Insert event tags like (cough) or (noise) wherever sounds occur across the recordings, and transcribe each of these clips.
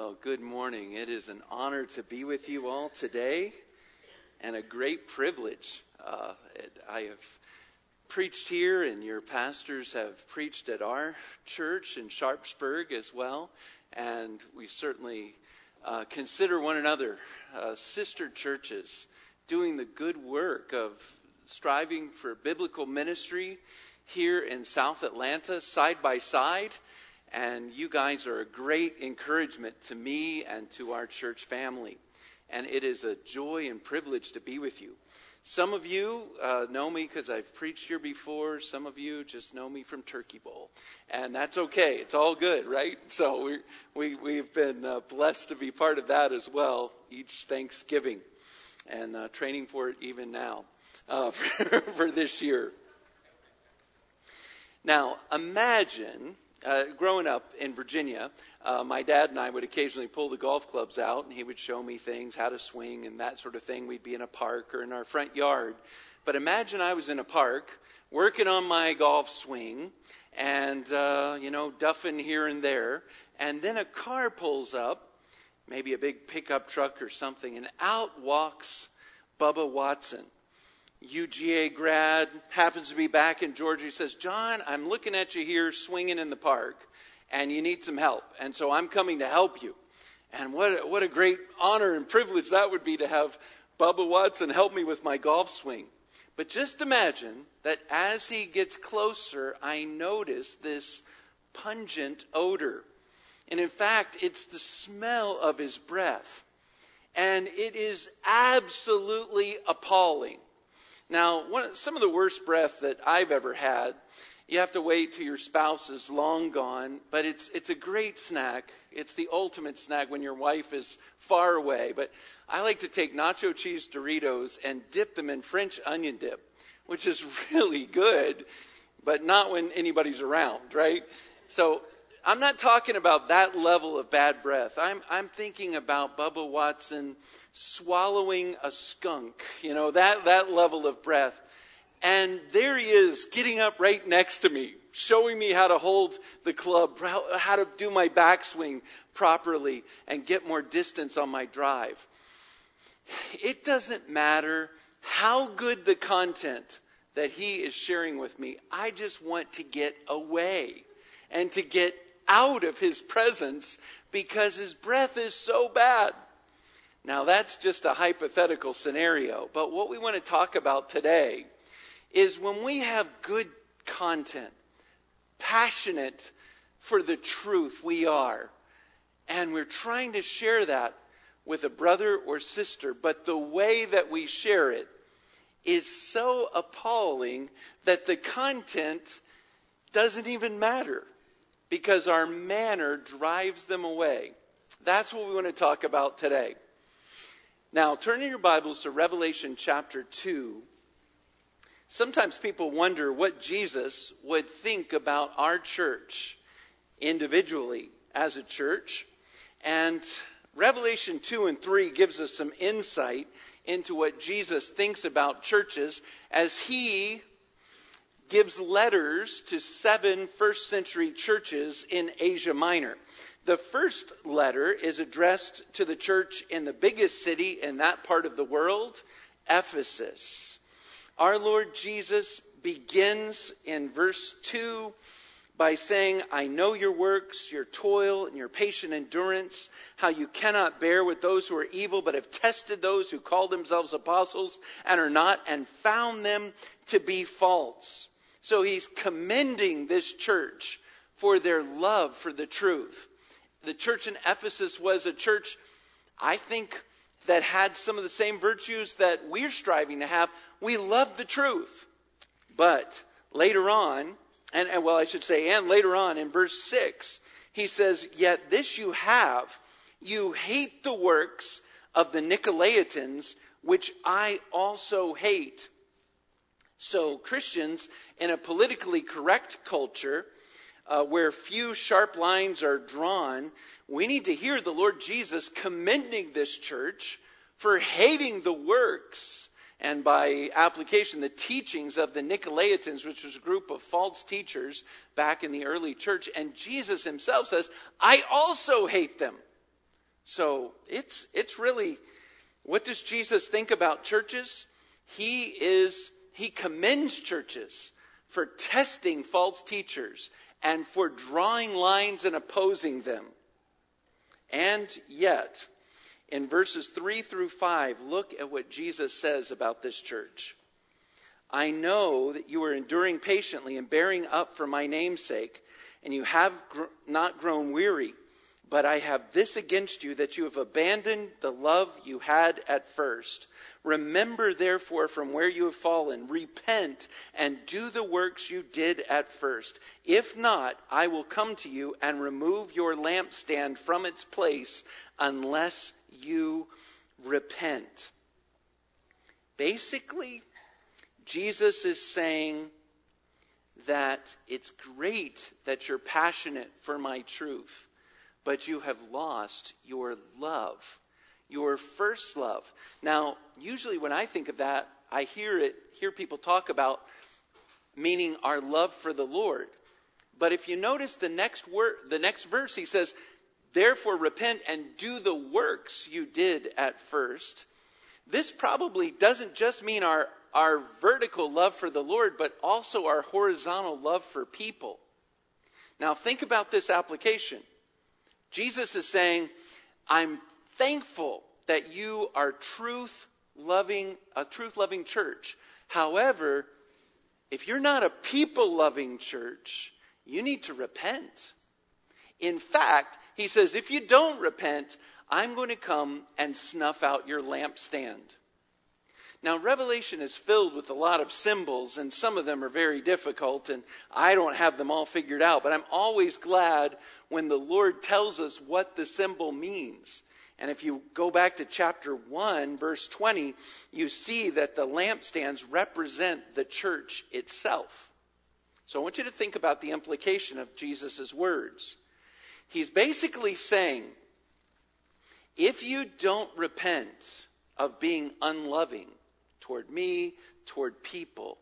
Well, good morning. It is an honor to be with you all today and a great privilege. Uh, I have preached here, and your pastors have preached at our church in Sharpsburg as well. And we certainly uh, consider one another uh, sister churches doing the good work of striving for biblical ministry here in South Atlanta side by side and you guys are a great encouragement to me and to our church family. And it is a joy and privilege to be with you. Some of you uh, know me because I've preached here before. Some of you just know me from Turkey Bowl. And that's okay. It's all good, right? (laughs) So we, we, we've been uh, blessed to be part of that as well each Thanksgiving and uh, training for it even now uh, (laughs) for, for this year. Now, imagine uh, growing up in Virginia, uh, my dad and I would occasionally pull the golf clubs out, and he would show me things, how to swing, and that sort of thing. We'd be in a park or in our front yard. But imagine I was in a park working on my golf swing and, uh, you know, duffing here and there, and then a car pulls up, maybe a big pickup truck or something, and out walks Bubba Watson. UGA grad, happens to be back in Georgia. He says, John, I'm looking at you here swinging in the park, and you need some help. And so I'm coming to help you. And what a, what a great honor and privilege that would be to have Bubba Watson help me with my golf swing. But just imagine that as he gets closer, I notice this pungent odor. And in fact, it's the smell of his breath. And it is absolutely appalling. Now, one, some of the worst breath that I've ever had, you have to wait till your spouse is long gone, but it's, it's a great snack. It's the ultimate snack when your wife is far away. But I like to take nacho cheese Doritos and dip them in French onion dip, which is (laughs) really good, but not when anybody's around, right? So I'm not talking about that level of bad breath. I'm, I'm thinking about Bubba Watson swallowing a skunk, you know, that, that level of breath. And there he is, getting up right next to me, showing me how to hold the club, how to do my backswing properly, and get more distance on my drive. It doesn't matter how good the content that he is sharing with me, I just want to get away and to get out of his presence because his breath is so bad. Now, that's just a hypothetical scenario, but what we want to talk about today is when we have good content, passionate for the truth we are, and we're trying to share that with a brother or sister, but the way that we share it is so appalling that the content doesn't even matter because our manner drives them away. That's what we want to talk about today. Now, turn in your Bibles to Revelation chapter 2. Sometimes people wonder what Jesus would think about our church individually as a church. And Revelation 2 and 3 gives us some insight into what Jesus thinks about churches as he gives letters to seven first century churches in Asia Minor. The first letter is addressed to the church in the biggest city in that part of the world, Ephesus. Our Lord Jesus begins in verse 2 by saying, I know your works, your toil, and your patient endurance, how you cannot bear with those who are evil, but have tested those who call themselves apostles and are not, and found them to be false. So he's commending this church for their love for the truth the church in Ephesus was a church, I think, that had some of the same virtues that we're striving to have. We love the truth. But later on, and, and, well, I should say, and later on in verse 6, he says, Yet this you have, you hate the works of the Nicolaitans, which I also hate. So, Christians in a politically correct culture, uh, where few sharp lines are drawn, we need to hear the Lord Jesus commending this church for hating the works and by application the teachings of the Nicolaitans, which was a group of false teachers back in the early church. And Jesus himself says, I also hate them. So it's, it's really, what does Jesus think about churches? He is, he commends churches for testing false teachers and for drawing lines and opposing them. And yet, in verses 3 through 5, look at what Jesus says about this church. I know that you are enduring patiently and bearing up for my name's sake, and you have gr- not grown weary. But I have this against you that you have abandoned the love you had at first. Remember, therefore, from where you have fallen, repent and do the works you did at first. If not, I will come to you and remove your lampstand from its place unless you repent. Basically, Jesus is saying that it's great that you're passionate for my truth but you have lost your love, your first love. Now, usually when I think of that, I hear it, hear people talk about meaning our love for the Lord. But if you notice the next word, the next verse, he says, Therefore repent and do the works you did at first. This probably doesn't just mean our, our vertical love for the Lord, but also our horizontal love for people. Now think about this application. Jesus is saying, I'm thankful that you are truth loving, a truth loving church. However, if you're not a people loving church, you need to repent. In fact, he says, if you don't repent, I'm going to come and snuff out your lampstand. Now, Revelation is filled with a lot of symbols, and some of them are very difficult, and I don't have them all figured out, but I'm always glad when the Lord tells us what the symbol means. And if you go back to chapter 1, verse 20, you see that the lampstands represent the church itself. So I want you to think about the implication of Jesus' words. He's basically saying, if you don't repent of being unloving, toward me, toward people.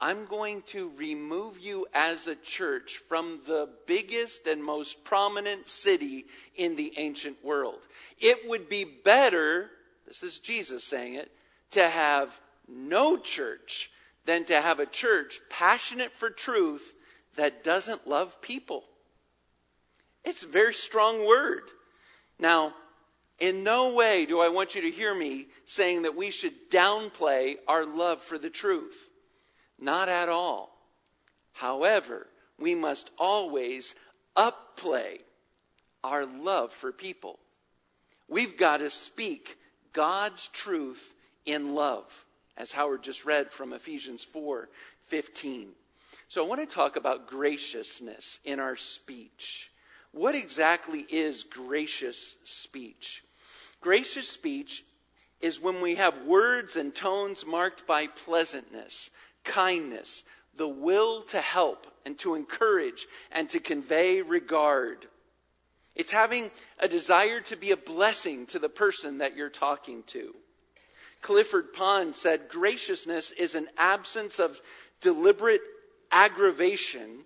I'm going to remove you as a church from the biggest and most prominent city in the ancient world. It would be better, this is Jesus saying it, to have no church than to have a church passionate for truth that doesn't love people. It's a very strong word. Now, in no way do I want you to hear me saying that we should downplay our love for the truth. Not at all. However, we must always upplay our love for people. We've got to speak God's truth in love, as Howard just read from Ephesians 4 15. So I want to talk about graciousness in our speech. What exactly is gracious speech? Gracious speech is when we have words and tones marked by pleasantness, kindness, the will to help and to encourage and to convey regard. It's having a desire to be a blessing to the person that you're talking to. Clifford Pond said, graciousness is an absence of deliberate aggravation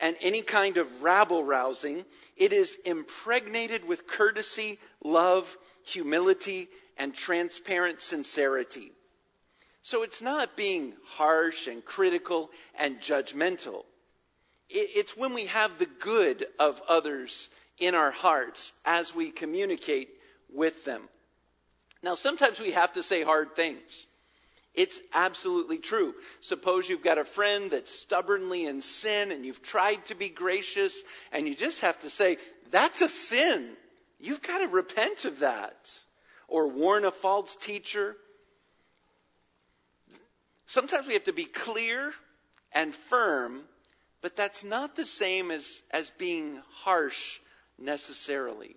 and any kind of rabble rousing. It is impregnated with courtesy, love, humility, and transparent sincerity. So it's not being harsh and critical and judgmental. It's when we have the good of others in our hearts as we communicate with them. Now, sometimes we have to say hard things. It's absolutely true. Suppose you've got a friend that's stubbornly in sin and you've tried to be gracious and you just have to say, that's a sin. You've got to repent of that or warn a false teacher. Sometimes we have to be clear and firm, but that's not the same as, as being harsh necessarily.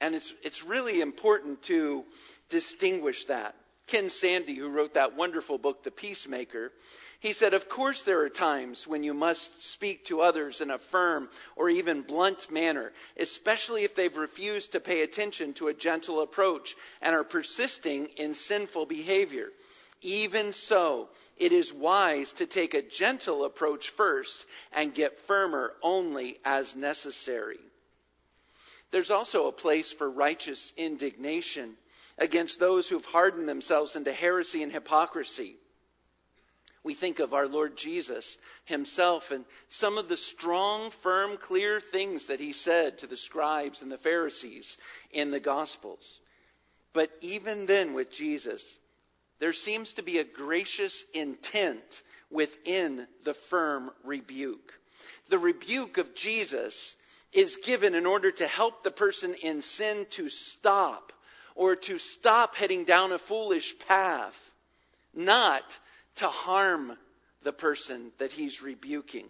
And it's, it's really important to distinguish that. Ken Sande, who wrote that wonderful book, The Peacemaker, he said, Of course, there are times when you must speak to others in a firm or even blunt manner, especially if they've refused to pay attention to a gentle approach and are persisting in sinful behavior. Even so, it is wise to take a gentle approach first and get firmer only as necessary. there's also a place for righteous indignation against those who've hardened themselves into heresy and hypocrisy. We think of our Lord Jesus himself and some of the strong, firm, clear things that he said to the scribes and the Pharisees in the Gospels. But even then, with Jesus, there seems to be a gracious intent within the firm rebuke. The rebuke of Jesus is given in order to help the person in sin to stop or to stop heading down a foolish path, not to harm the person that he's rebuking.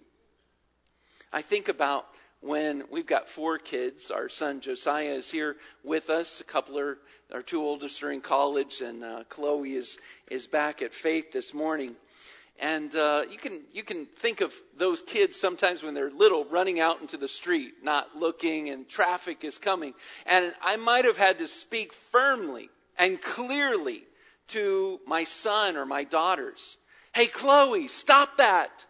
I think about when we've got four kids. Our son Josiah is here with us. A couple are, our two oldest are in college, and uh, Chloe is, is back at Faith this morning. And uh, you can you can think of those kids sometimes when they're little running out into the street, not looking, and traffic is coming. And I might have had to speak firmly and clearly to my son or my daughters. Hey, Chloe, stop that!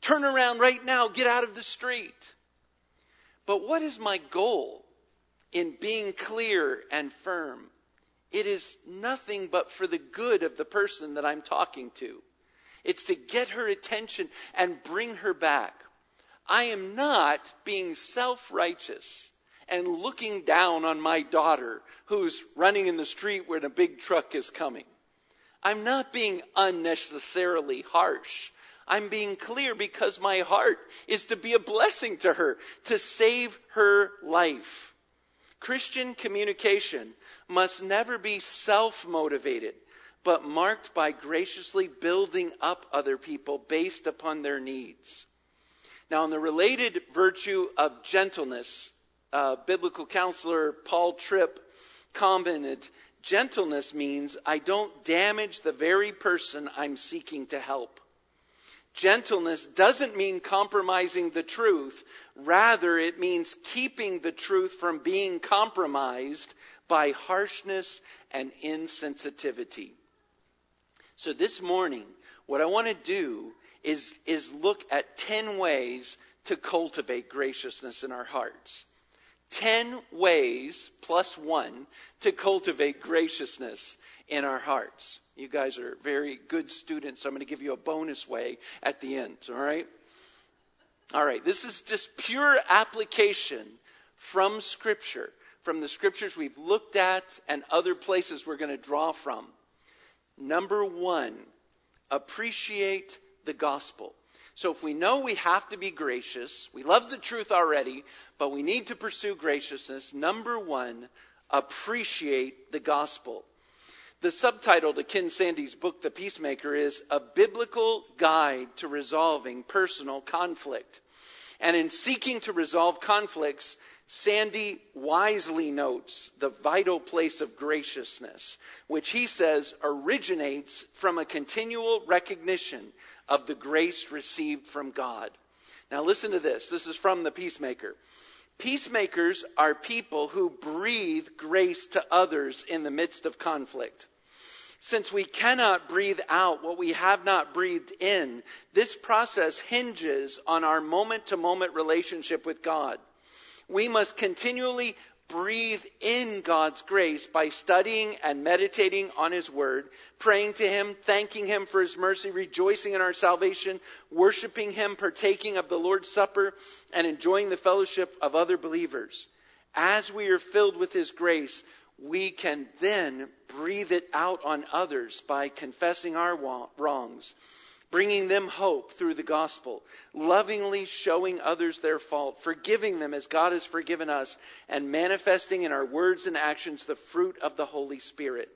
Turn around right now. Get out of the street. But what is my goal in being clear and firm? It is nothing but for the good of the person that I'm talking to. It's to get her attention and bring her back. I am not being self righteous and looking down on my daughter who's running in the street when a big truck is coming. I'm not being unnecessarily harsh. I'm being clear because my heart is to be a blessing to her, to save her life. Christian communication must never be self motivated but marked by graciously building up other people based upon their needs. Now, on the related virtue of gentleness, uh, biblical counselor Paul Tripp commented gentleness means I don't damage the very person I'm seeking to help. Gentleness doesn't mean compromising the truth. Rather, it means keeping the truth from being compromised by harshness and insensitivity. So this morning, what I want to do is, is look at 10 ways to cultivate graciousness in our hearts. 10 ways plus one to cultivate graciousness in our hearts. You guys are very good students, I'm going to give you a bonus way at the end, all right? All right, this is just pure application from Scripture, from the Scriptures we've looked at and other places we're going to draw from. Number one, appreciate the gospel. So if we know we have to be gracious, we love the truth already, but we need to pursue graciousness, number one, appreciate the gospel. The subtitle to Ken Sande's book, The Peacemaker, is A Biblical Guide to Resolving Personal Conflict. And in seeking to resolve conflicts, Sande wisely notes the vital place of graciousness, which he says originates from a continual recognition of the grace received from God. Now, listen to this. This is from the Peacemaker. Peacemakers are people who breathe grace to others in the midst of conflict. Since we cannot breathe out what we have not breathed in, this process hinges on our moment to moment relationship with God we must continually breathe in God's grace by studying and meditating on His Word, praying to Him, thanking Him for His mercy, rejoicing in our salvation, worshiping Him, partaking of the Lord's Supper, and enjoying the fellowship of other believers. As we are filled with His grace, we can then breathe it out on others by confessing our wrongs bringing them hope through the gospel, lovingly showing others their fault, forgiving them as God has forgiven us, and manifesting in our words and actions the fruit of the Holy Spirit.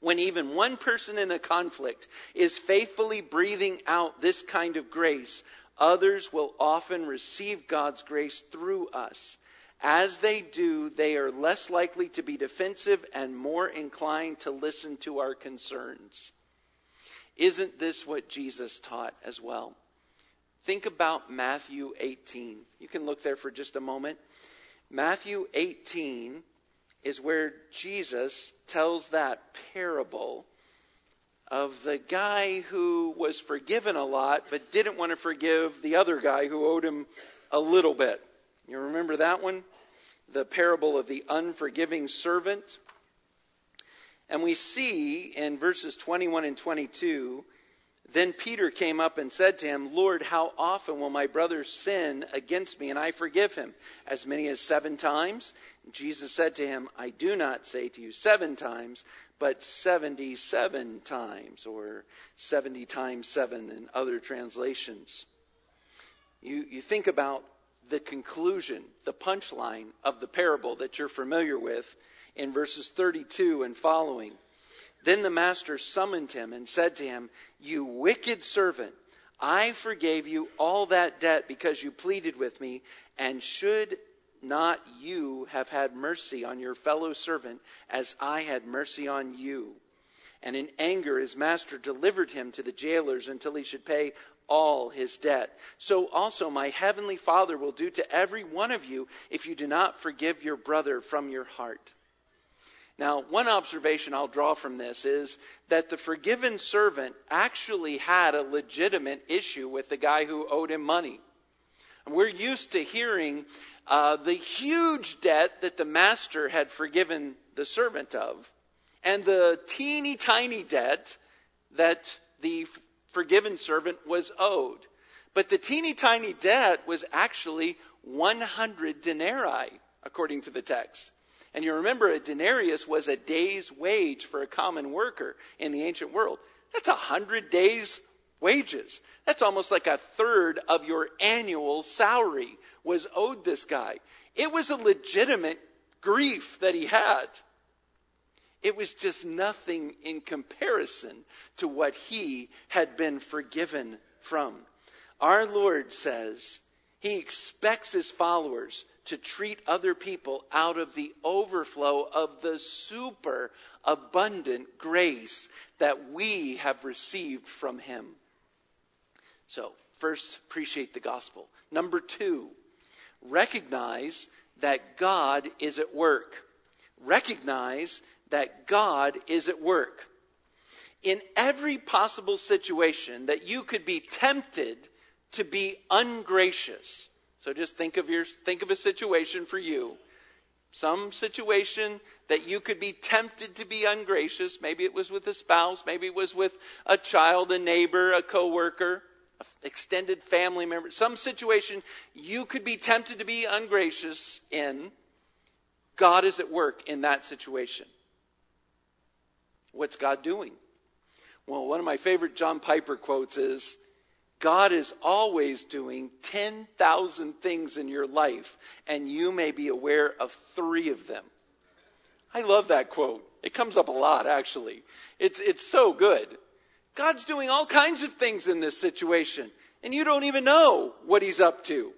When even one person in a conflict is faithfully breathing out this kind of grace, others will often receive God's grace through us. As they do, they are less likely to be defensive and more inclined to listen to our concerns. Isn't this what Jesus taught as well? Think about Matthew 18. You can look there for just a moment. Matthew 18 is where Jesus tells that parable of the guy who was forgiven a lot but didn't want to forgive the other guy who owed him a little bit. You remember that one? The parable of the unforgiving servant. And we see in verses 21 and 22 then Peter came up and said to him, Lord, how often will my brother sin against me and I forgive him? As many as seven times? Jesus said to him, I do not say to you seven times, but 77 times, or 70 times seven in other translations. You, you think about the conclusion, the punchline of the parable that you're familiar with in verses 32 and following. Then the master summoned him and said to him, You wicked servant, I forgave you all that debt because you pleaded with me, and should not you have had mercy on your fellow servant as I had mercy on you? And in anger, his master delivered him to the jailers until he should pay all his debt. So also my heavenly Father will do to every one of you if you do not forgive your brother from your heart. Now, one observation I'll draw from this is that the forgiven servant actually had a legitimate issue with the guy who owed him money. And we're used to hearing uh, the huge debt that the master had forgiven the servant of, and the teeny tiny debt that the forgiven servant was owed. But the teeny tiny debt was actually 100 denarii, according to the text. And you remember a denarius was a day's wage for a common worker in the ancient world. That's a hundred days' wages. That's almost like a third of your annual salary was owed this guy. It was a legitimate grief that he had. It was just nothing in comparison to what he had been forgiven from. Our Lord says he expects his followers to treat other people out of the overflow of the super abundant grace that we have received from Him. So, first, appreciate the gospel. Number two, recognize that God is at work. Recognize that God is at work. In every possible situation that you could be tempted to be ungracious, so just think of your think of a situation for you. Some situation that you could be tempted to be ungracious. Maybe it was with a spouse, maybe it was with a child, a neighbor, a coworker, an extended family member. Some situation you could be tempted to be ungracious in. God is at work in that situation. What's God doing? Well, one of my favorite John Piper quotes is God is always doing 10,000 things in your life, and you may be aware of three of them. I love that quote. It comes up a lot, actually. It's, it's so good. God's doing all kinds of things in this situation, and you don't even know what He's up to.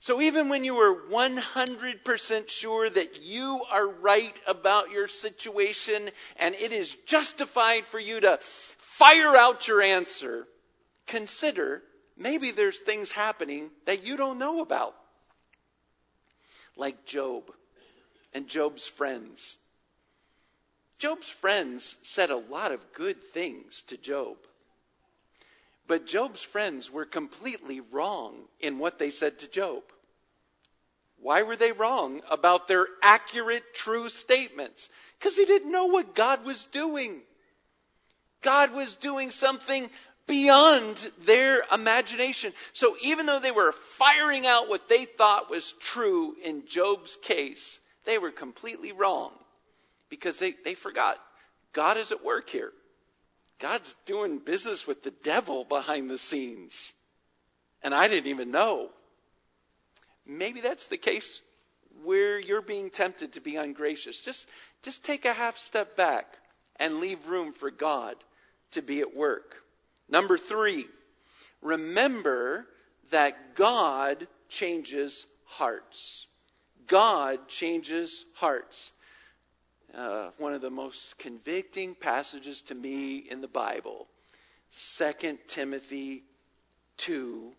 So even when you are 100% sure that you are right about your situation and it is justified for you to fire out your answer, consider maybe there's things happening that you don't know about. Like Job and Job's friends. Job's friends said a lot of good things to Job. But Job's friends were completely wrong in what they said to Job. Why were they wrong about their accurate, true statements? Because they didn't know what God was doing. God was doing something beyond their imagination. So even though they were firing out what they thought was true in Job's case, they were completely wrong because they, they forgot God is at work here. God's doing business with the devil behind the scenes. And I didn't even know. Maybe that's the case where you're being tempted to be ungracious. Just, just take a half step back and leave room for God to be at work. Number three, remember that God changes hearts. God changes hearts. Uh, one of the most convicting passages to me in the Bible, 2 Timothy 2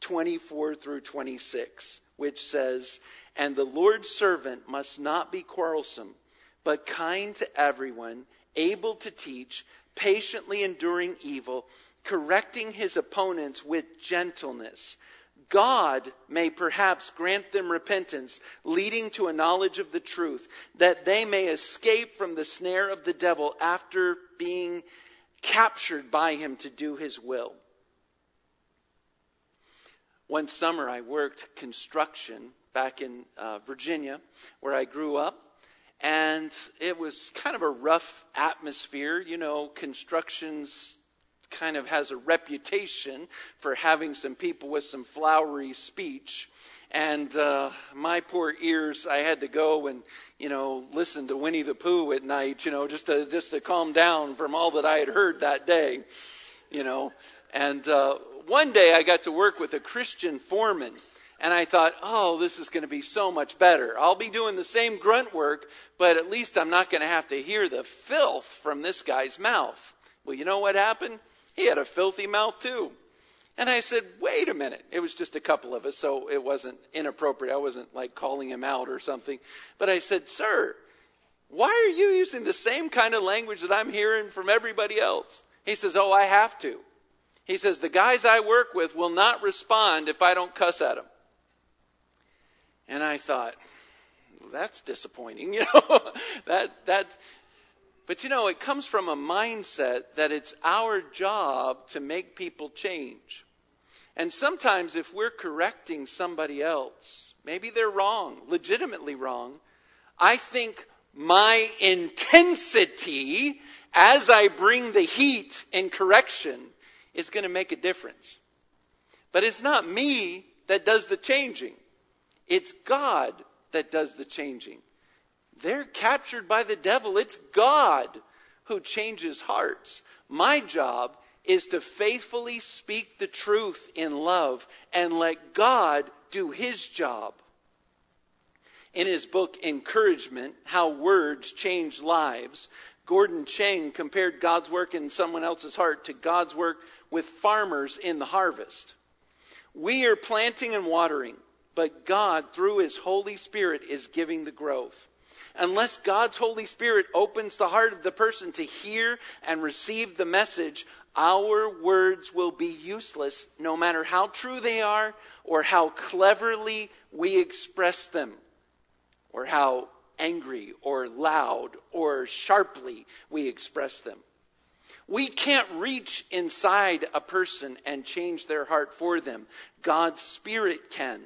24 through 26, which says, And the Lord's servant must not be quarrelsome, but kind to everyone, able to teach, patiently enduring evil correcting his opponents with gentleness. God may perhaps grant them repentance, leading to a knowledge of the truth, that they may escape from the snare of the devil after being captured by him to do his will. One summer, I worked construction back in uh, Virginia, where I grew up. And it was kind of a rough atmosphere. You know, construction's kind of has a reputation for having some people with some flowery speech. And uh, my poor ears, I had to go and, you know, listen to Winnie the Pooh at night, you know, just to, just to calm down from all that I had heard that day, you know. And uh, one day I got to work with a Christian foreman. And I thought, oh, this is going to be so much better. I'll be doing the same grunt work, but at least I'm not going to have to hear the filth from this guy's mouth. Well, you know what happened? He had a filthy mouth too. And I said, wait a minute. It was just a couple of us, so it wasn't inappropriate. I wasn't like calling him out or something. But I said, sir, why are you using the same kind of language that I'm hearing from everybody else? He says, oh, I have to. He says, the guys I work with will not respond if I don't cuss at them. And I thought, well, that's disappointing, (laughs) you know. that that but you know, it comes from a mindset that it's our job to make people change. And sometimes if we're correcting somebody else, maybe they're wrong, legitimately wrong, I think my intensity as I bring the heat and correction is going to make a difference. But it's not me that does the changing. It's God that does the changing. They're captured by the devil. It's God who changes hearts. My job is to faithfully speak the truth in love and let God do his job. In his book, Encouragement How Words Change Lives, Gordon Chang compared God's work in someone else's heart to God's work with farmers in the harvest. We are planting and watering, but God, through his Holy Spirit, is giving the growth unless God's Holy Spirit opens the heart of the person to hear and receive the message, our words will be useless no matter how true they are or how cleverly we express them or how angry or loud or sharply we express them. We can't reach inside a person and change their heart for them. God's Spirit can.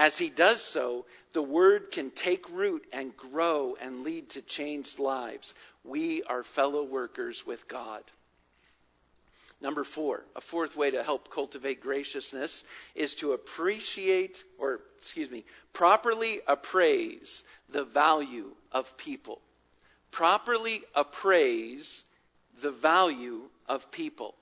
As he does so, the word can take root and grow and lead to changed lives. We are fellow workers with God. Number four, a fourth way to help cultivate graciousness is to appreciate, or excuse me, properly appraise the value of people. Properly appraise the value of people.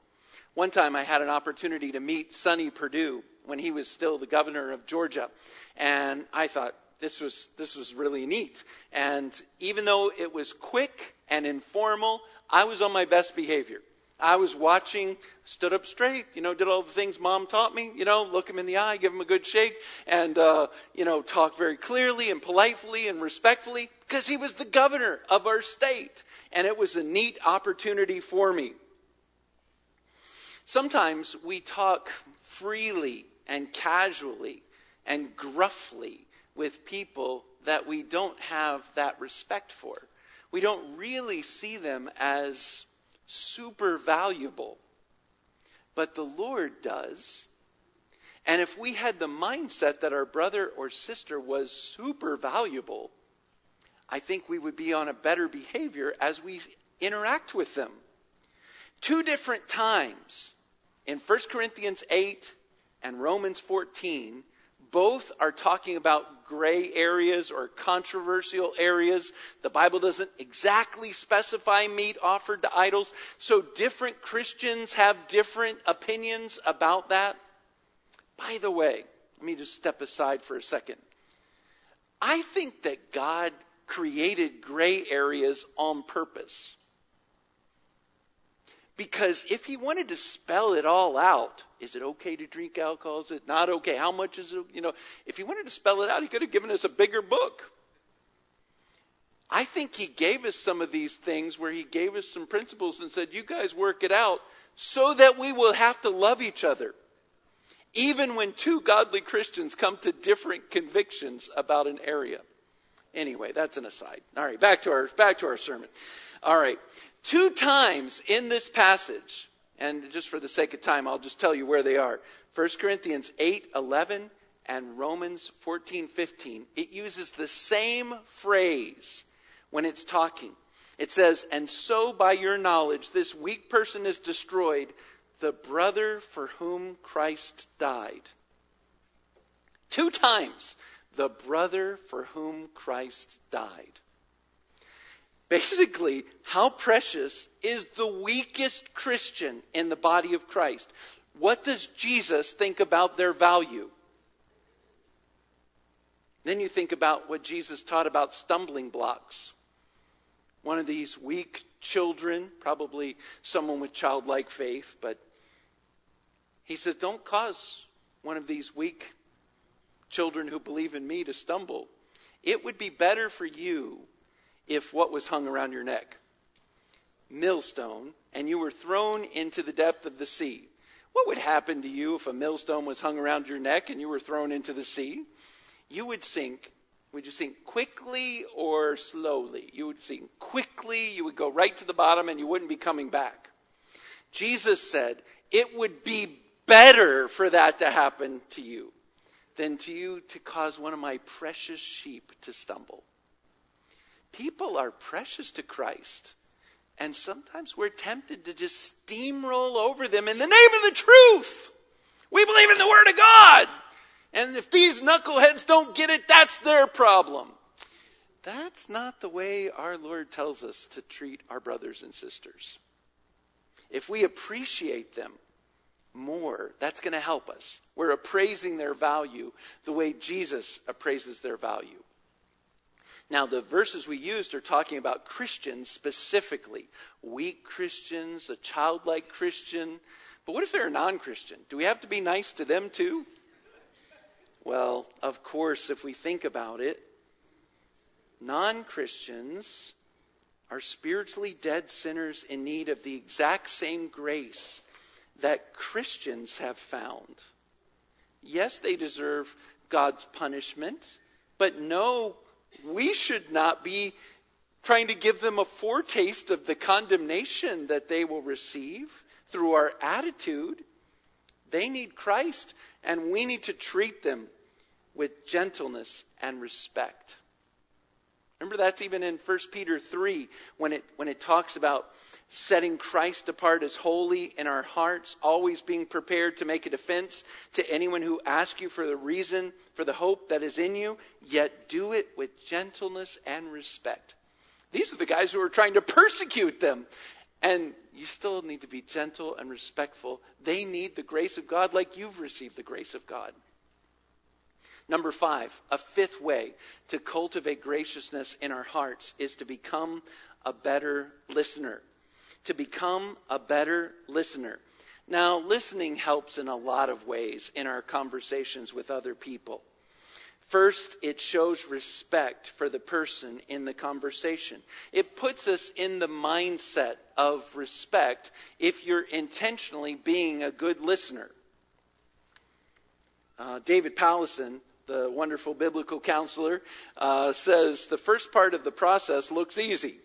One time I had an opportunity to meet Sonny Perdue when he was still the governor of Georgia. And I thought, this was, this was really neat. And even though it was quick and informal, I was on my best behavior. I was watching, stood up straight, you know, did all the things mom taught me, you know, look him in the eye, give him a good shake, and, uh, you know, talk very clearly and politely and respectfully, because he was the governor of our state. And it was a neat opportunity for me. Sometimes we talk freely and casually and gruffly with people that we don't have that respect for. We don't really see them as super valuable. But the Lord does. And if we had the mindset that our brother or sister was super valuable, I think we would be on a better behavior as we interact with them. Two different times in 1 Corinthians 8 and Romans 14, both are talking about gray areas or controversial areas. The Bible doesn't exactly specify meat offered to idols, so different Christians have different opinions about that. By the way, let me just step aside for a second. I think that God created gray areas on purpose. Because if he wanted to spell it all out, is it okay to drink alcohol? Is it not okay? How much is it? You know, if he wanted to spell it out, he could have given us a bigger book. I think he gave us some of these things where he gave us some principles and said, you guys work it out so that we will have to love each other. even when two godly Christians come to different convictions about an area. Anyway, that's an aside. All right, back to our back to our sermon. All right. Two times in this passage, and just for the sake of time, I'll just tell you where they are. 1 Corinthians 8, 11 and Romans 14, 15. It uses the same phrase when it's talking. It says, And so by your knowledge, this weak person is destroyed, the brother for whom Christ died. Two times, the brother for whom Christ died. Basically, how precious is the weakest Christian in the body of Christ? What does Jesus think about their value? Then you think about what Jesus taught about stumbling blocks. One of these weak children, probably someone with childlike faith, but he says, Don't cause one of these weak children who believe in me to stumble. It would be better for you if what was hung around your neck? Millstone, and you were thrown into the depth of the sea. What would happen to you if a millstone was hung around your neck and you were thrown into the sea? You would sink. Would you sink quickly or slowly? You would sink quickly, you would go right to the bottom, and you wouldn't be coming back. Jesus said, It would be better for that to happen to you than to you to cause one of my precious sheep to stumble. People are precious to Christ. And sometimes we're tempted to just steamroll over them in the name of the truth. We believe in the Word of God. And if these knuckleheads don't get it, that's their problem. That's not the way our Lord tells us to treat our brothers and sisters. If we appreciate them more, that's going to help us. We're appraising their value the way Jesus appraises their value. Now, the verses we used are talking about Christians specifically weak Christians, a childlike Christian. But what if they're a non Christian? Do we have to be nice to them too? Well, of course, if we think about it, non Christians are spiritually dead sinners in need of the exact same grace that Christians have found. Yes, they deserve God's punishment, but no we should not be trying to give them a foretaste of the condemnation that they will receive through our attitude. They need Christ, and we need to treat them with gentleness and respect. Remember, that's even in 1 Peter 3 when it, when it talks about setting Christ apart as holy in our hearts, always being prepared to make a defense to anyone who asks you for the reason for the hope that is in you, yet do it with gentleness and respect. These are the guys who are trying to persecute them. And you still need to be gentle and respectful. They need the grace of God like you've received the grace of God. Number five, a fifth way to cultivate graciousness in our hearts is to become a better listener. To become a better listener. Now, listening helps in a lot of ways in our conversations with other people. First, it shows respect for the person in the conversation. It puts us in the mindset of respect if you're intentionally being a good listener. Uh, David Powlison the wonderful biblical counselor, uh, says the first part of the process looks easy.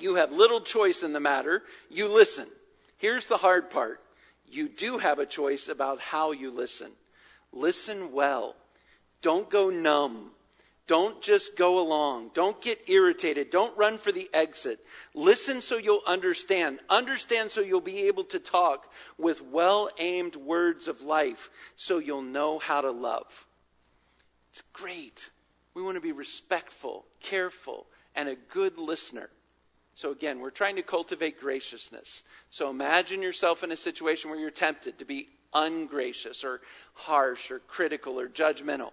You have little choice in the matter. You listen. Here's the hard part you do have a choice about how you listen. Listen well. Don't go numb. Don't just go along. Don't get irritated. Don't run for the exit. Listen so you'll understand. Understand so you'll be able to talk with well aimed words of life so you'll know how to love. It's great. We want to be respectful, careful, and a good listener. So, again, we're trying to cultivate graciousness. So, imagine yourself in a situation where you're tempted to be ungracious or harsh or critical or judgmental.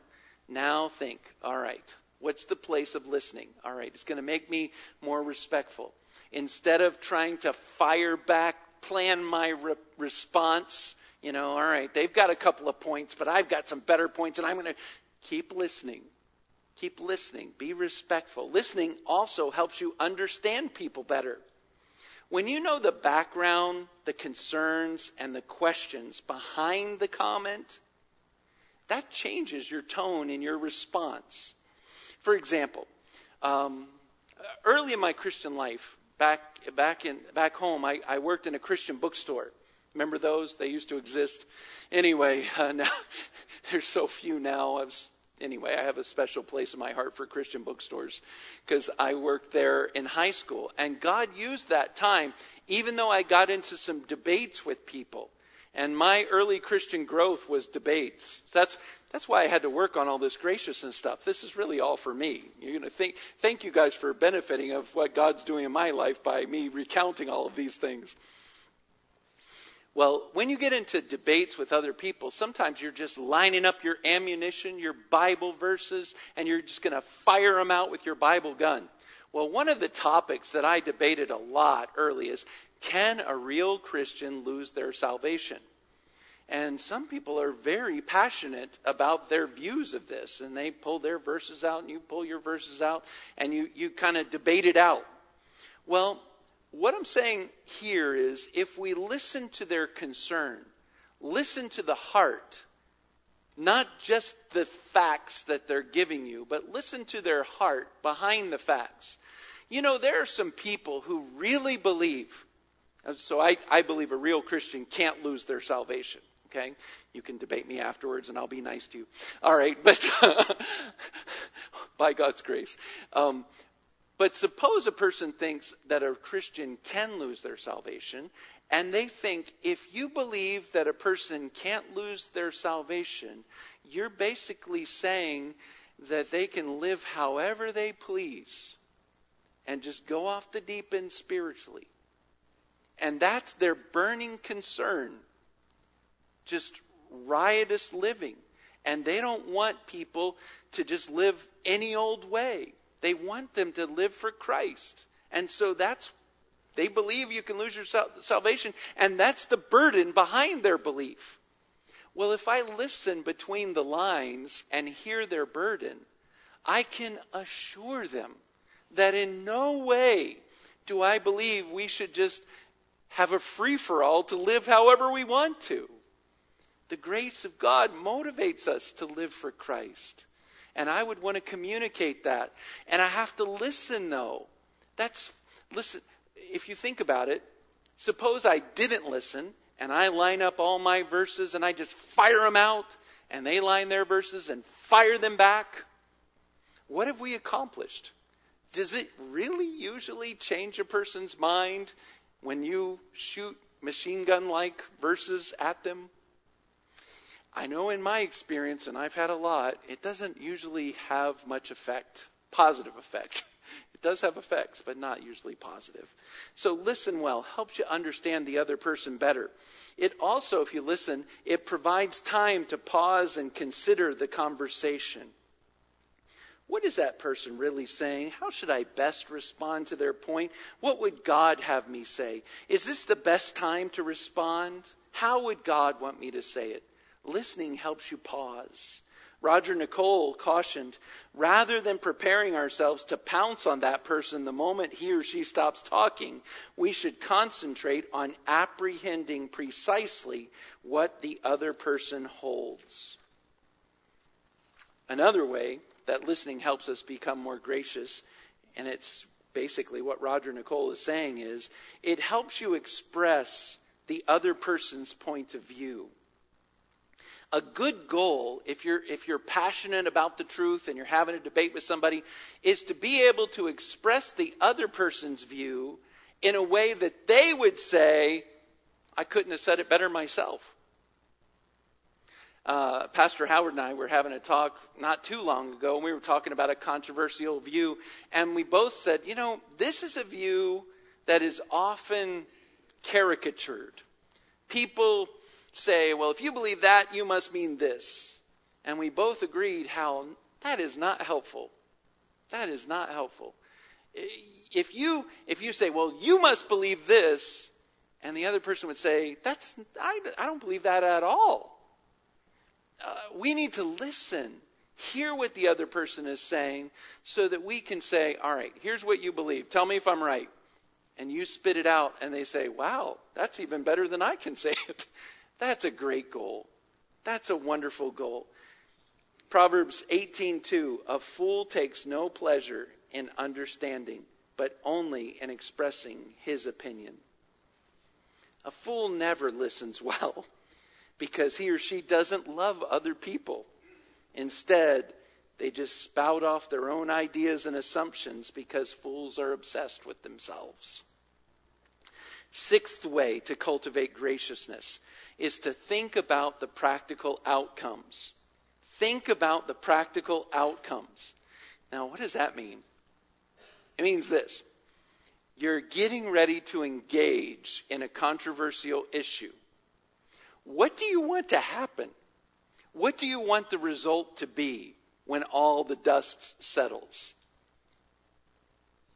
Now, think, all right, what's the place of listening? All right, it's going to make me more respectful. Instead of trying to fire back, plan my re- response, you know, all right, they've got a couple of points, but I've got some better points, and I'm going to Keep listening. Keep listening. Be respectful. Listening also helps you understand people better. When you know the background, the concerns, and the questions behind the comment, that changes your tone and your response. For example, um, early in my Christian life, back, back, in, back home, I, I worked in a Christian bookstore. Remember those? They used to exist. Anyway, (laughs) uh, now (laughs) there's so few now. I was, anyway, I have a special place in my heart for Christian bookstores because I worked there in high school. And God used that time, even though I got into some debates with people. And my early Christian growth was debates. That's, that's why I had to work on all this graciousness stuff. This is really all for me. You're going to think, thank you guys for benefiting of what God's doing in my life by me recounting all of these things. Well, when you get into debates with other people, sometimes you're just lining up your ammunition, your Bible verses, and you're just going to fire them out with your Bible gun. Well, one of the topics that I debated a lot early is can a real Christian lose their salvation? And some people are very passionate about their views of this, and they pull their verses out, and you pull your verses out, and you, you kind of debate it out. Well, what I'm saying here is if we listen to their concern, listen to the heart, not just the facts that they're giving you, but listen to their heart behind the facts. You know, there are some people who really believe, so I, I believe a real Christian can't lose their salvation. Okay? You can debate me afterwards and I'll be nice to you. All right, but (laughs) by God's grace. Um, but suppose a person thinks that a Christian can lose their salvation, and they think if you believe that a person can't lose their salvation, you're basically saying that they can live however they please and just go off the deep end spiritually. And that's their burning concern. Just riotous living. And they don't want people to just live any old way. They want them to live for Christ. And so that's, they believe you can lose your salvation, and that's the burden behind their belief. Well, if I listen between the lines and hear their burden, I can assure them that in no way do I believe we should just have a free for all to live however we want to. The grace of God motivates us to live for Christ. And I would want to communicate that. And I have to listen, though. That's, listen, if you think about it, suppose I didn't listen and I line up all my verses and I just fire them out and they line their verses and fire them back. What have we accomplished? Does it really usually change a person's mind when you shoot machine gun like verses at them? I know in my experience, and I've had a lot, it doesn't usually have much effect, positive effect. (laughs) It does have effects, but not usually positive. So listen well helps you understand the other person better. It also, if you listen, it provides time to pause and consider the conversation. What is that person really saying? How should I best respond to their point? What would God have me say? Is this the best time to respond? How would God want me to say it? Listening helps you pause. Roger Nicole cautioned rather than preparing ourselves to pounce on that person the moment he or she stops talking, we should concentrate on apprehending precisely what the other person holds. Another way that listening helps us become more gracious, and it's basically what Roger Nicole is saying, is it helps you express the other person's point of view a good goal, if you're, if you're passionate about the truth and you're having a debate with somebody, is to be able to express the other person's view in a way that they would say, I couldn't have said it better myself. Uh, Pastor Howard and I were having a talk not too long ago, and we were talking about a controversial view, and we both said, you know, this is a view that is often caricatured. People say, well, if you believe that, you must mean this. And we both agreed how that is not helpful. That is not helpful. If you, if you say, well, you must believe this, and the other person would say, that's, I, I don't believe that at all. Uh, we need to listen, hear what the other person is saying, so that we can say, all right, here's what you believe. Tell me if I'm right. and you spit it out and they say, wow, that's even better than I can say it. (laughs) That's a great goal. That's a wonderful goal. Proverbs 18:2 A fool takes no pleasure in understanding, but only in expressing his opinion. A fool never listens well (laughs) because he or she doesn't love other people. Instead, they just spout off their own ideas and assumptions because fools are obsessed with themselves. Sixth way to cultivate graciousness is to think about the practical outcomes. Think about the practical outcomes. Now, what does that mean? It means this you're getting ready to engage in a controversial issue. What do you want to happen? What do you want the result to be when all the dust settles?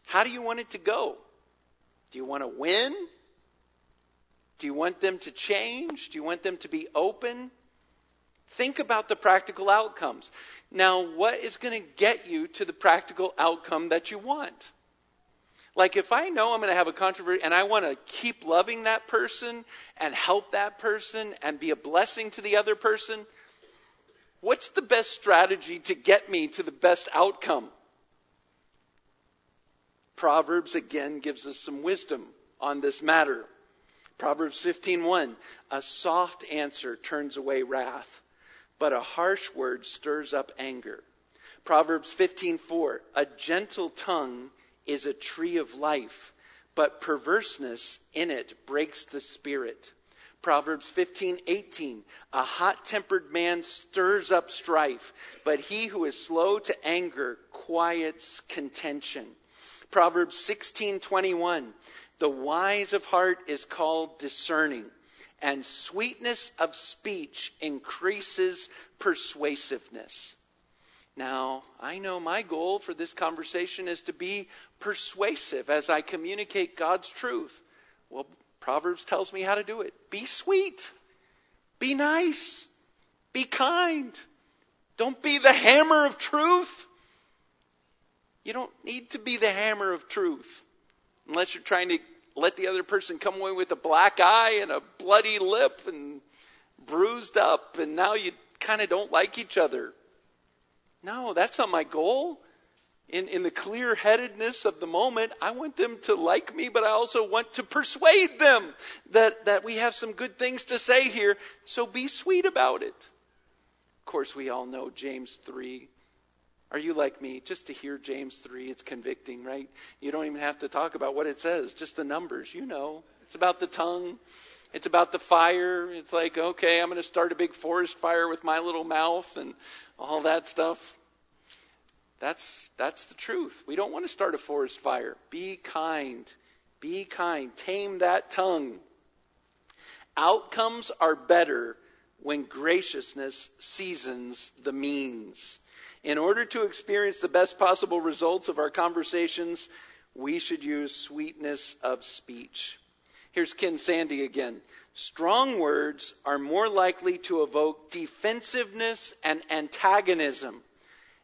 How do you want it to go? Do you want to win? Do you want them to change? Do you want them to be open? Think about the practical outcomes. Now, what is going to get you to the practical outcome that you want? Like, if I know I'm going to have a controversy and I want to keep loving that person and help that person and be a blessing to the other person, what's the best strategy to get me to the best outcome? Proverbs again gives us some wisdom on this matter. Proverbs 15:1 A soft answer turns away wrath, but a harsh word stirs up anger. Proverbs 15:4 A gentle tongue is a tree of life, but perverseness in it breaks the spirit. Proverbs 15:18 A hot-tempered man stirs up strife, but he who is slow to anger quiets contention. Proverbs 16:21 The wise of heart is called discerning, and sweetness of speech increases persuasiveness. Now, I know my goal for this conversation is to be persuasive as I communicate God's truth. Well, Proverbs tells me how to do it. Be sweet. Be nice. Be kind. Don't be the hammer of truth. You don't need to be the hammer of truth unless you're trying to let the other person come away with a black eye and a bloody lip and bruised up, and now you kind of don't like each other. No, that's not my goal. In, in the clear headedness of the moment, I want them to like me, but I also want to persuade them that, that we have some good things to say here. So be sweet about it. Of course, we all know James 3. Are you like me? Just to hear James 3, it's convicting, right? You don't even have to talk about what it says, just the numbers. You know. It's about the tongue, it's about the fire. It's like, okay, I'm going to start a big forest fire with my little mouth and all that stuff. That's, that's the truth. We don't want to start a forest fire. Be kind. Be kind. Tame that tongue. Outcomes are better when graciousness seasons the means. In order to experience the best possible results of our conversations, we should use sweetness of speech. Here's Ken Sande again. Strong words are more likely to evoke defensiveness and antagonism.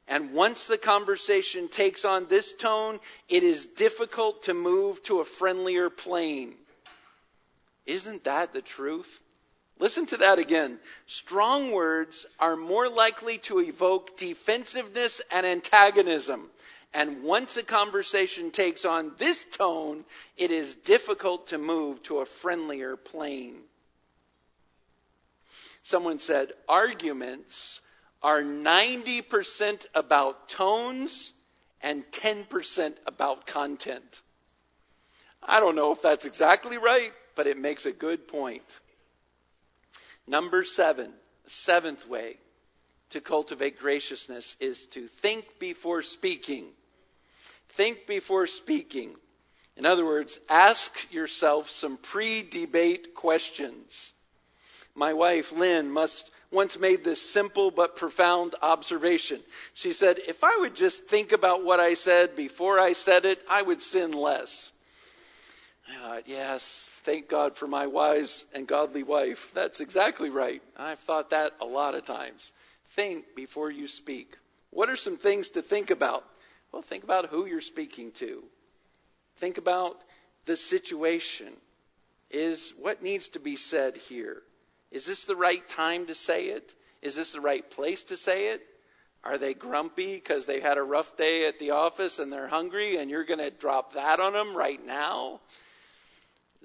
And once the conversation takes on this tone, it is difficult to move to a friendlier plane. Isn't that the truth? Listen to that again. Strong words are more likely to evoke defensiveness and antagonism. And once a conversation takes on this tone, it is difficult to move to a friendlier plane. Someone said, arguments are 90% about tones and 10% about content. I don't know if that's exactly right, but it makes a good point. Number seven, seventh way to cultivate graciousness is to think before speaking. Think before speaking. In other words, ask yourself some pre debate questions. My wife, Lynn, must once made this simple but profound observation. She said, If I would just think about what I said before I said it, I would sin less. I thought, yes, thank God for my wise and godly wife. That's exactly right. I've thought that a lot of times. Think before you speak. What are some things to think about? Well, think about who you're speaking to. Think about the situation? Is what needs to be said here? Is this the right time to say it? Is this the right place to say it? Are they grumpy because they had a rough day at the office and they're hungry and you're going to drop that on them right now?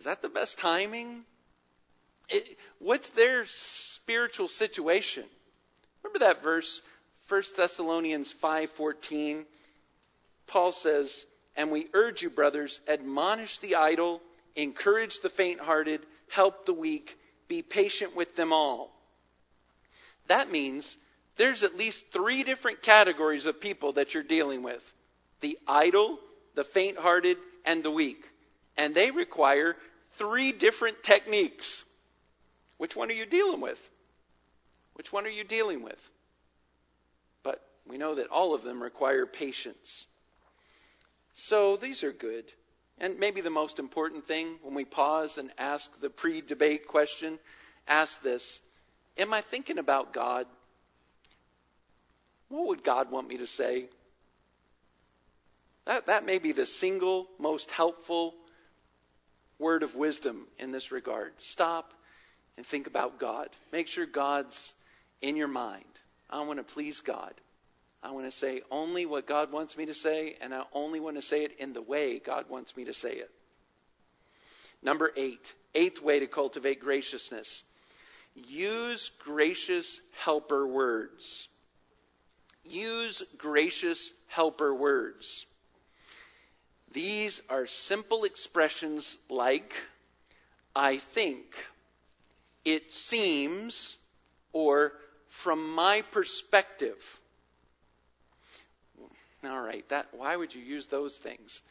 Is that the best timing? It, what's their spiritual situation? Remember that verse, 1 Thessalonians 5:14? Paul says, "And we urge you, brothers, admonish the idle, encourage the faint-hearted, help the weak, be patient with them all." That means there's at least three different categories of people that you're dealing with the idle, the faint hearted, and the weak. And they require three different techniques. Which one are you dealing with? Which one are you dealing with? But we know that all of them require patience. So these are good. And maybe the most important thing when we pause and ask the pre debate question, ask this Am I thinking about God? What would God want me to say? That, that may be the single most helpful word of wisdom in this regard. Stop and think about God. Make sure God's in your mind. I want to please God. I want to say only what God wants me to say, and I only want to say it in the way God wants me to say it. Number eight, eighth way to cultivate graciousness use gracious helper words use gracious helper words. These are simple expressions like, I think, it seems, or from my perspective. All right, that, why would you use those things?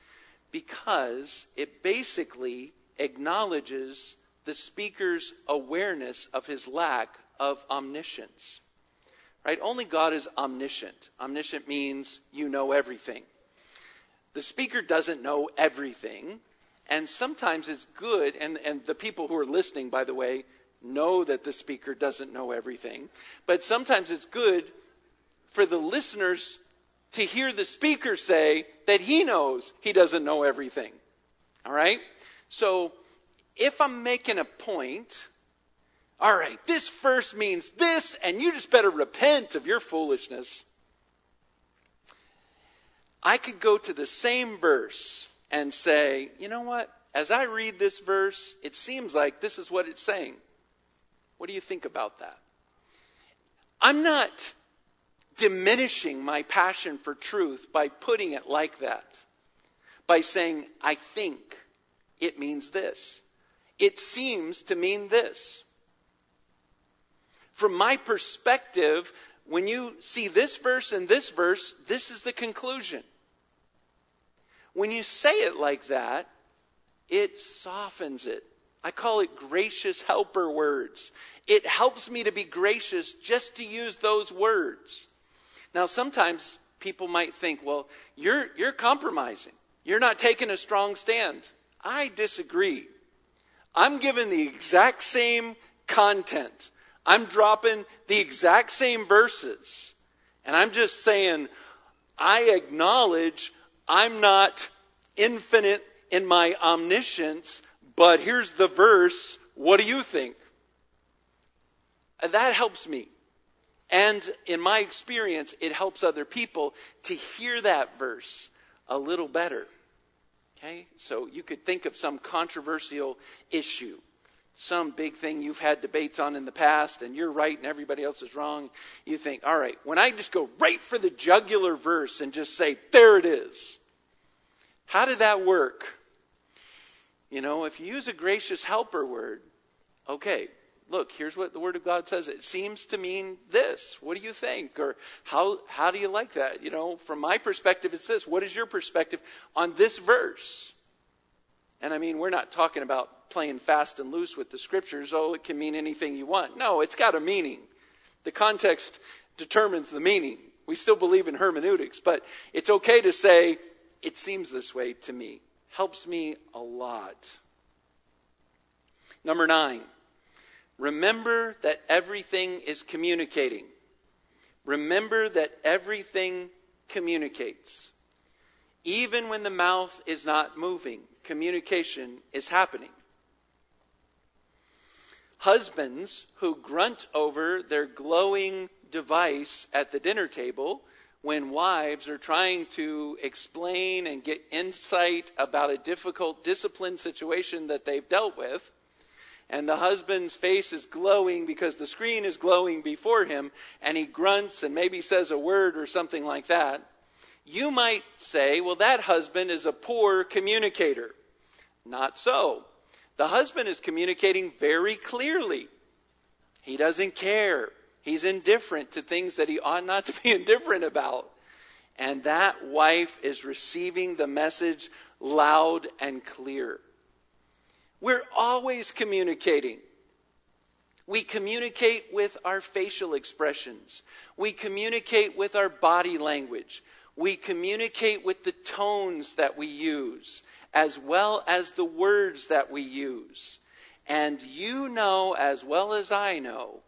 Because it basically acknowledges the speaker's awareness of his lack of omniscience. Right? Only God is omniscient. Omniscient means you know everything. The speaker doesn't know everything, and sometimes it's good, and, and the people who are listening, by the way, know that the speaker doesn't know everything, but sometimes it's good for the listeners to hear the speaker say that he knows he doesn't know everything. All right? So if I'm making a point, all right, this verse means this, and you just better repent of your foolishness. I could go to the same verse and say, you know what? As I read this verse, it seems like this is what it's saying. What do you think about that? I'm not diminishing my passion for truth by putting it like that, by saying, I think it means this. It seems to mean this. From my perspective, when you see this verse and this verse, this is the conclusion. When you say it like that, it softens it. I call it gracious helper words. It helps me to be gracious just to use those words. Now, sometimes people might think, well, you're, you're compromising. You're not taking a strong stand. I disagree. I'm given the exact same content. I'm dropping the exact same verses. And I'm just saying, I acknowledge I'm not infinite in my omniscience, but here's the verse. What do you think? That helps me. And in my experience, it helps other people to hear that verse a little better. Okay? So you could think of some controversial issue some big thing you've had debates on in the past and you're right and everybody else is wrong, you think, all right, when I just go right for the jugular verse and just say, there it is. How did that work? You know, if you use a gracious helper word, okay, look, here's what the Word of God says. It seems to mean this. What do you think? Or how, how do you like that? You know, from my perspective, it's this. What is your perspective on this verse? And I mean, we're not talking about playing fast and loose with the scriptures. Oh, it can mean anything you want. No, it's got a meaning. The context determines the meaning. We still believe in hermeneutics, but it's okay to say, it seems this way to me. Helps me a lot. Number nine, remember that everything is communicating. Remember that everything communicates. Even when the mouth is not moving, communication is happening. Husbands who grunt over their glowing device at the dinner table when wives are trying to explain and get insight about a difficult discipline situation that they've dealt with, and the husband's face is glowing because the screen is glowing before him, and he grunts and maybe says a word or something like that, you might say, well, that husband is a poor communicator. Not so. The husband is communicating very clearly. He doesn't care. He's indifferent to things that he ought not to be (laughs) indifferent about. And that wife is receiving the message loud and clear. We're always communicating. We communicate with our facial expressions. We communicate with our body language. We communicate with the tones that we use, as well as the words that we use. And you know as well as I know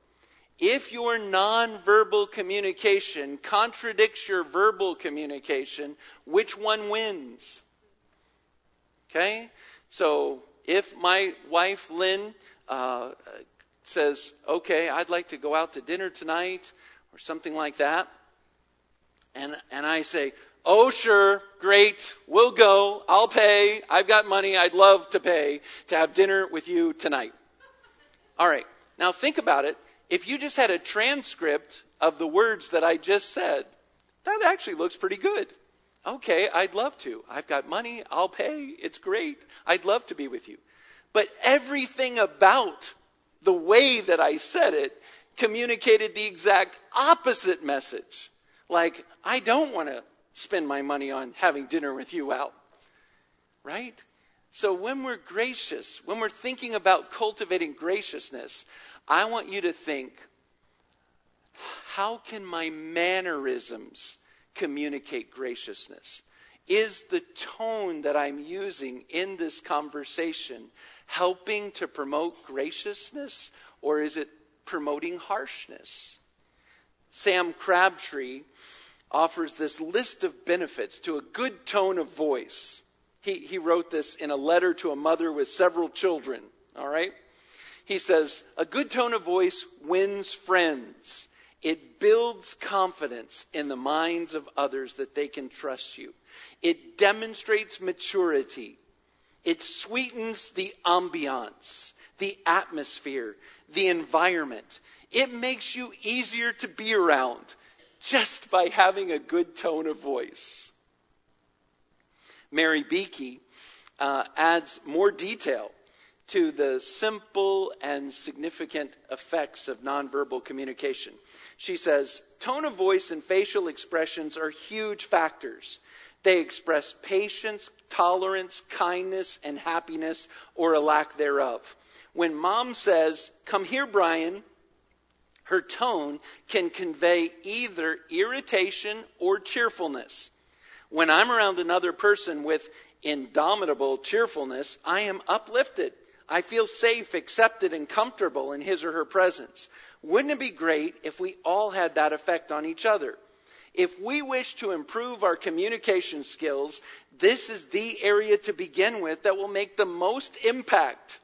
if your nonverbal communication contradicts your verbal communication, which one wins? Okay? So if my wife, Lynn, uh, says, okay, I'd like to go out to dinner tonight or something like that, and, and I say, oh, sure, great, we'll go, I'll pay, I've got money, I'd love to pay to have dinner with you tonight. All right, now think about it if you just had a transcript of the words that I just said, that actually looks pretty good. Okay, I'd love to. I've got money. I'll pay. It's great. I'd love to be with you. But everything about the way that I said it communicated the exact opposite message. Like, I don't want to spend my money on having dinner with you out. Right? So when we're gracious, when we're thinking about cultivating graciousness, I want you to think how can my mannerisms communicate graciousness? Is the tone that I'm using in this conversation helping to promote graciousness or is it promoting harshness? Sam Crabtree offers this list of benefits to a good tone of voice. He, he wrote this in a letter to a mother with several children, all right? He says, a good tone of voice wins friends. It builds confidence in the minds of others that they can trust you. It demonstrates maturity. It sweetens the ambiance, the atmosphere, the environment. It makes you easier to be around just by having a good tone of voice. Mary Beeke uh, adds more detail to the simple and significant effects of nonverbal communication. She says, tone of voice and facial expressions are huge factors. They express patience, tolerance, kindness, and happiness, or a lack thereof. When mom says, Come here, Brian, her tone can convey either irritation or cheerfulness. When I'm around another person with indomitable cheerfulness, I am uplifted. I feel safe, accepted, and comfortable in his or her presence. Wouldn't it be great if we all had that effect on each other? If we wish to improve our communication skills, this is the area to begin with that will make the most impact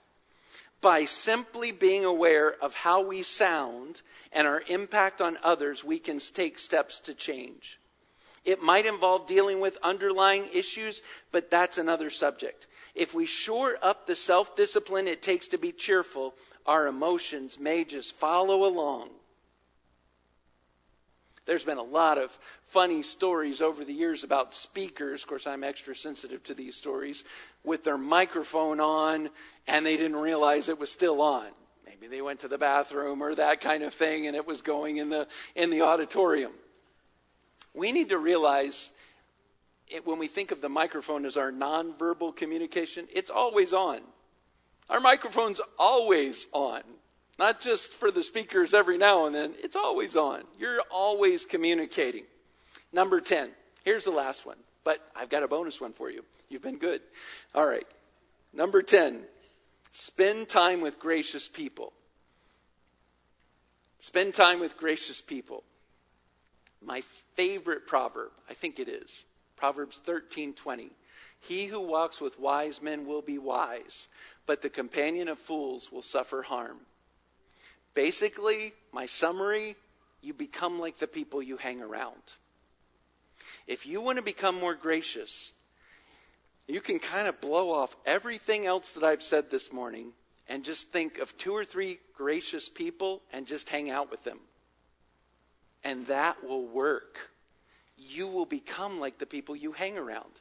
by simply being aware of how we sound and our impact on others, we can take steps to change. It might involve dealing with underlying issues, but that's another subject. If we shore up the self discipline it takes to be cheerful, our emotions may just follow along. There's been a lot of funny stories over the years about speakers. Of course, I'm extra sensitive to these stories with their microphone on and they didn't realize it was still on. Maybe they went to the bathroom or that kind of thing and it was going in the, in the auditorium. We need to realize it, when we think of the microphone as our nonverbal communication, it's always on. Our microphone's always on. Not just for the speakers every now and then, it's always on. You're always communicating. Number 10. Here's the last one, but I've got a bonus one for you. You've been good. All right. Number 10. Spend time with gracious people. Spend time with gracious people. My favorite proverb, I think it is, Proverbs 13:20. He who walks with wise men will be wise, but the companion of fools will suffer harm. Basically, my summary, you become like the people you hang around. If you want to become more gracious, you can kind of blow off everything else that I've said this morning and just think of two or three gracious people and just hang out with them. And that will work. You will become like the people you hang around.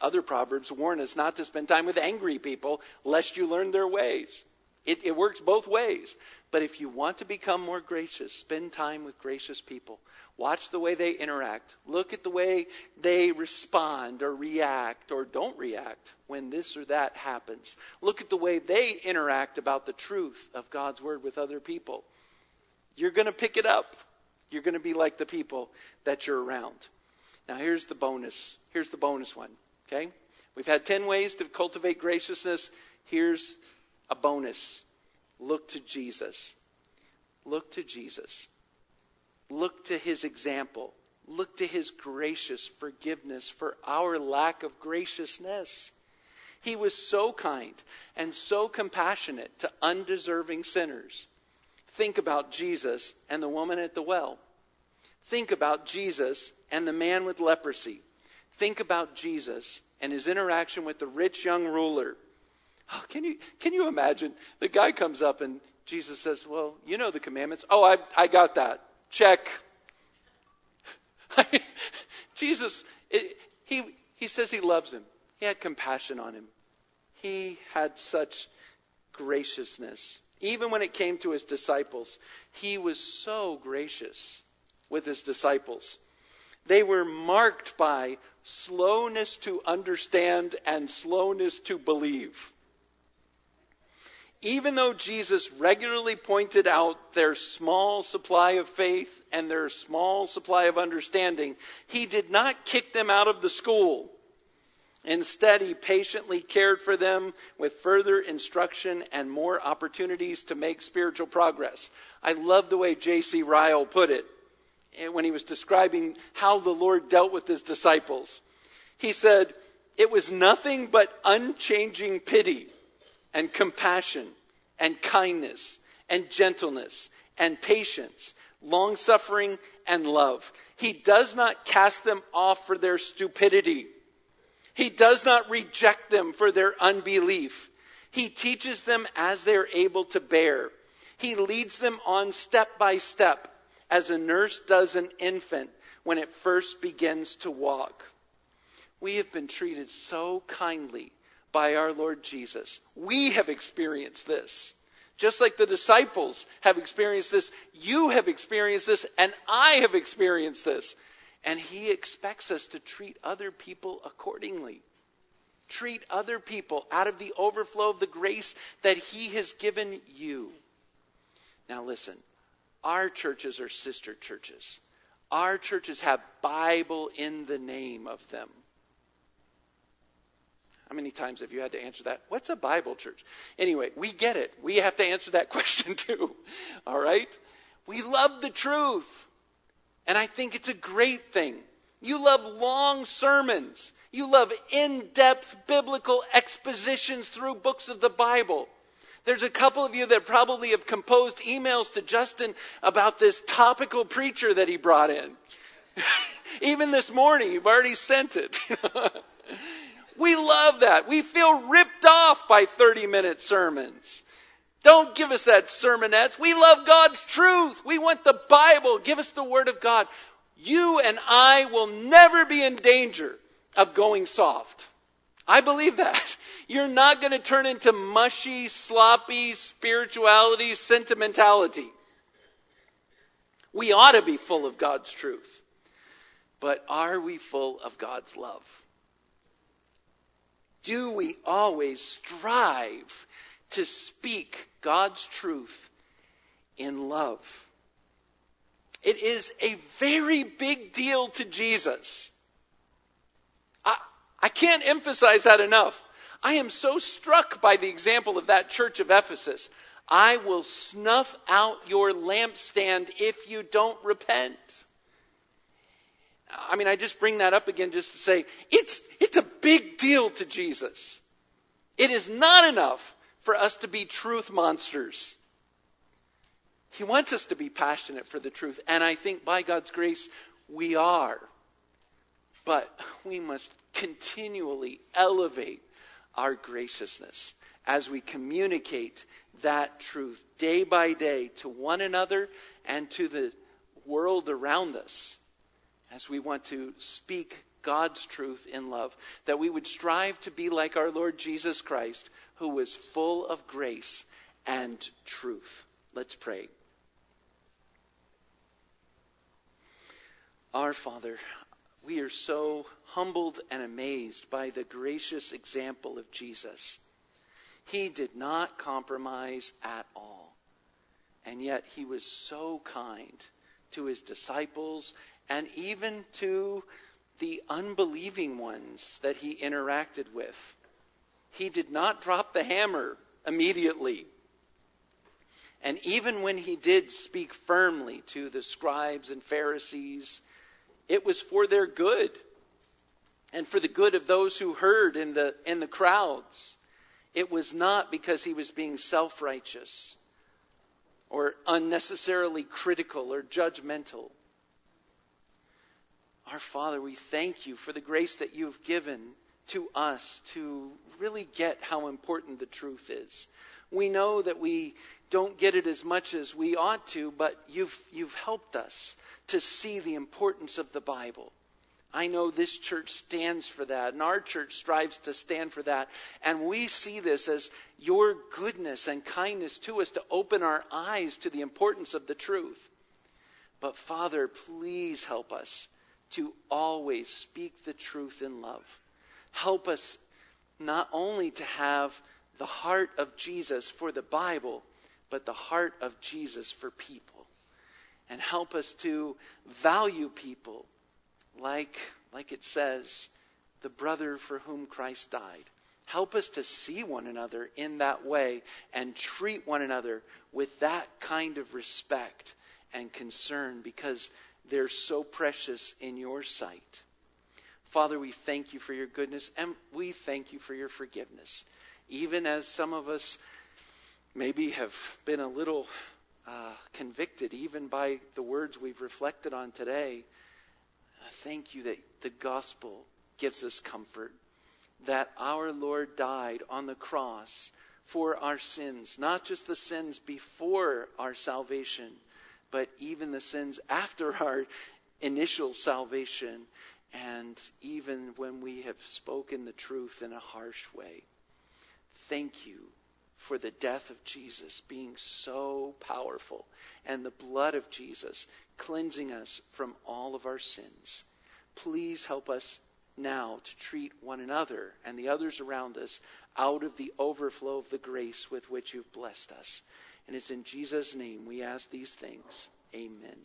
Other proverbs warn us not to spend time with angry people lest you learn their ways. It, it works both ways. But if you want to become more gracious, spend time with gracious people. Watch the way they interact. Look at the way they respond or react or don't react when this or that happens. Look at the way they interact about the truth of God's word with other people. You're going to pick it up. You're going to be like the people that you're around. Now, here's the bonus. Here's the bonus one. Okay? We've had 10 ways to cultivate graciousness. Here's a bonus look to Jesus. Look to Jesus. Look to his example. Look to his gracious forgiveness for our lack of graciousness. He was so kind and so compassionate to undeserving sinners. Think about Jesus and the woman at the well. Think about Jesus and the man with leprosy. Think about Jesus and his interaction with the rich young ruler. Oh, can, you, can you imagine? The guy comes up and Jesus says, Well, you know the commandments. Oh, I've, I got that. Check. (laughs) Jesus, it, he, he says he loves him. He had compassion on him. He had such graciousness. Even when it came to his disciples, he was so gracious with his disciples. They were marked by slowness to understand and slowness to believe. Even though Jesus regularly pointed out their small supply of faith and their small supply of understanding, he did not kick them out of the school. Instead, he patiently cared for them with further instruction and more opportunities to make spiritual progress. I love the way J.C. Ryle put it eh, when he was describing how the Lord dealt with his disciples. He said, It was nothing but unchanging pity and compassion and kindness and gentleness and patience, long suffering and love. He does not cast them off for their stupidity. He does not reject them for their unbelief. He teaches them as they're able to bear. He leads them on step by step as a nurse does an infant when it first begins to walk. We have been treated so kindly by our Lord Jesus. We have experienced this. Just like the disciples have experienced this, you have experienced this, and I have experienced this. And He expects us to treat other people accordingly. Treat other people out of the overflow of the grace that He has given you. Now, listen, our churches are sister churches. Our churches have Bible in the name of them. How many times have you had to answer that? What's a Bible church? Anyway, we get it. We have to answer that (laughs) question too. All right? We love the truth. And I think it's a great thing. You love long sermons. You love in depth biblical expositions through books of the Bible. There's a couple of you that probably have composed emails to Justin about this topical preacher that he brought in. (laughs) Even this morning, you've already sent it. (laughs) we love that. We feel ripped off by 30 minute sermons. Don't give us that sermonettes. We love God's truth. We want the Bible. Give us the Word of God. You and I will never be in danger of going soft. I believe that. (laughs) You're not going to turn into mushy, sloppy spirituality, sentimentality. We ought to be full of God's truth. But are we full of God's love? Do we always strive to speak God's truth in love? It is a very big deal to Jesus. I, I can't emphasize that enough. I am so struck by the example of that church of Ephesus. I will snuff out your lampstand if you don't repent. I mean, I just bring that up again just to say it's, it's a big deal to Jesus. It is not enough for us to be truth monsters. He wants us to be passionate for the truth. And I think by God's grace, we are. But we must continually elevate our graciousness as we communicate that truth day by day to one another and to the world around us as we want to speak God's truth in love, that we would strive to be like our Lord Jesus Christ, who was full of grace and truth. Let's pray. Our Father, we are so humbled and amazed by the gracious example of Jesus. He did not compromise at all. And yet he was so kind to his disciples and even to the unbelieving ones that he interacted with. He did not drop the hammer immediately. And even when he did speak firmly to the scribes and Pharisees, it was for their good and for the good of those who heard in the, in the crowds. It was not because he was being self righteous or unnecessarily critical or judgmental. Our Father, we thank you for the grace that you've given to us to really get how important the truth is. We know that we don't get it as much as we ought to, but you've, you've helped us to see the importance of the Bible. I know this church stands for that, and our church strives to stand for that. And we see this as your goodness and kindness to us to open our eyes to the importance of the truth. But Father, please help us to always speak the truth in love. Help us not only to have the heart of Jesus for the Bible, but the heart of Jesus for people. And help us to value people like, like it says, the brother for whom Christ died. Help us to see one another in that way and treat one another with that kind of respect and concern because they're so precious in your sight. Father, we thank you for your goodness and we thank you for your forgiveness. Even as some of us maybe have been a little uh, convicted, even by the words we've reflected on today, thank you that the gospel gives us comfort. That our Lord died on the cross for our sins, not just the sins before our salvation, but even the sins after (laughs) our initial salvation, and even when we have spoken the truth in a harsh way. Thank you for the death of Jesus being so powerful and the blood of Jesus cleansing us from all of our sins. Please help us now to treat one another and the others around us out of the overflow of the grace with which you've blessed us. And it's in Jesus' name we ask these things. Amen.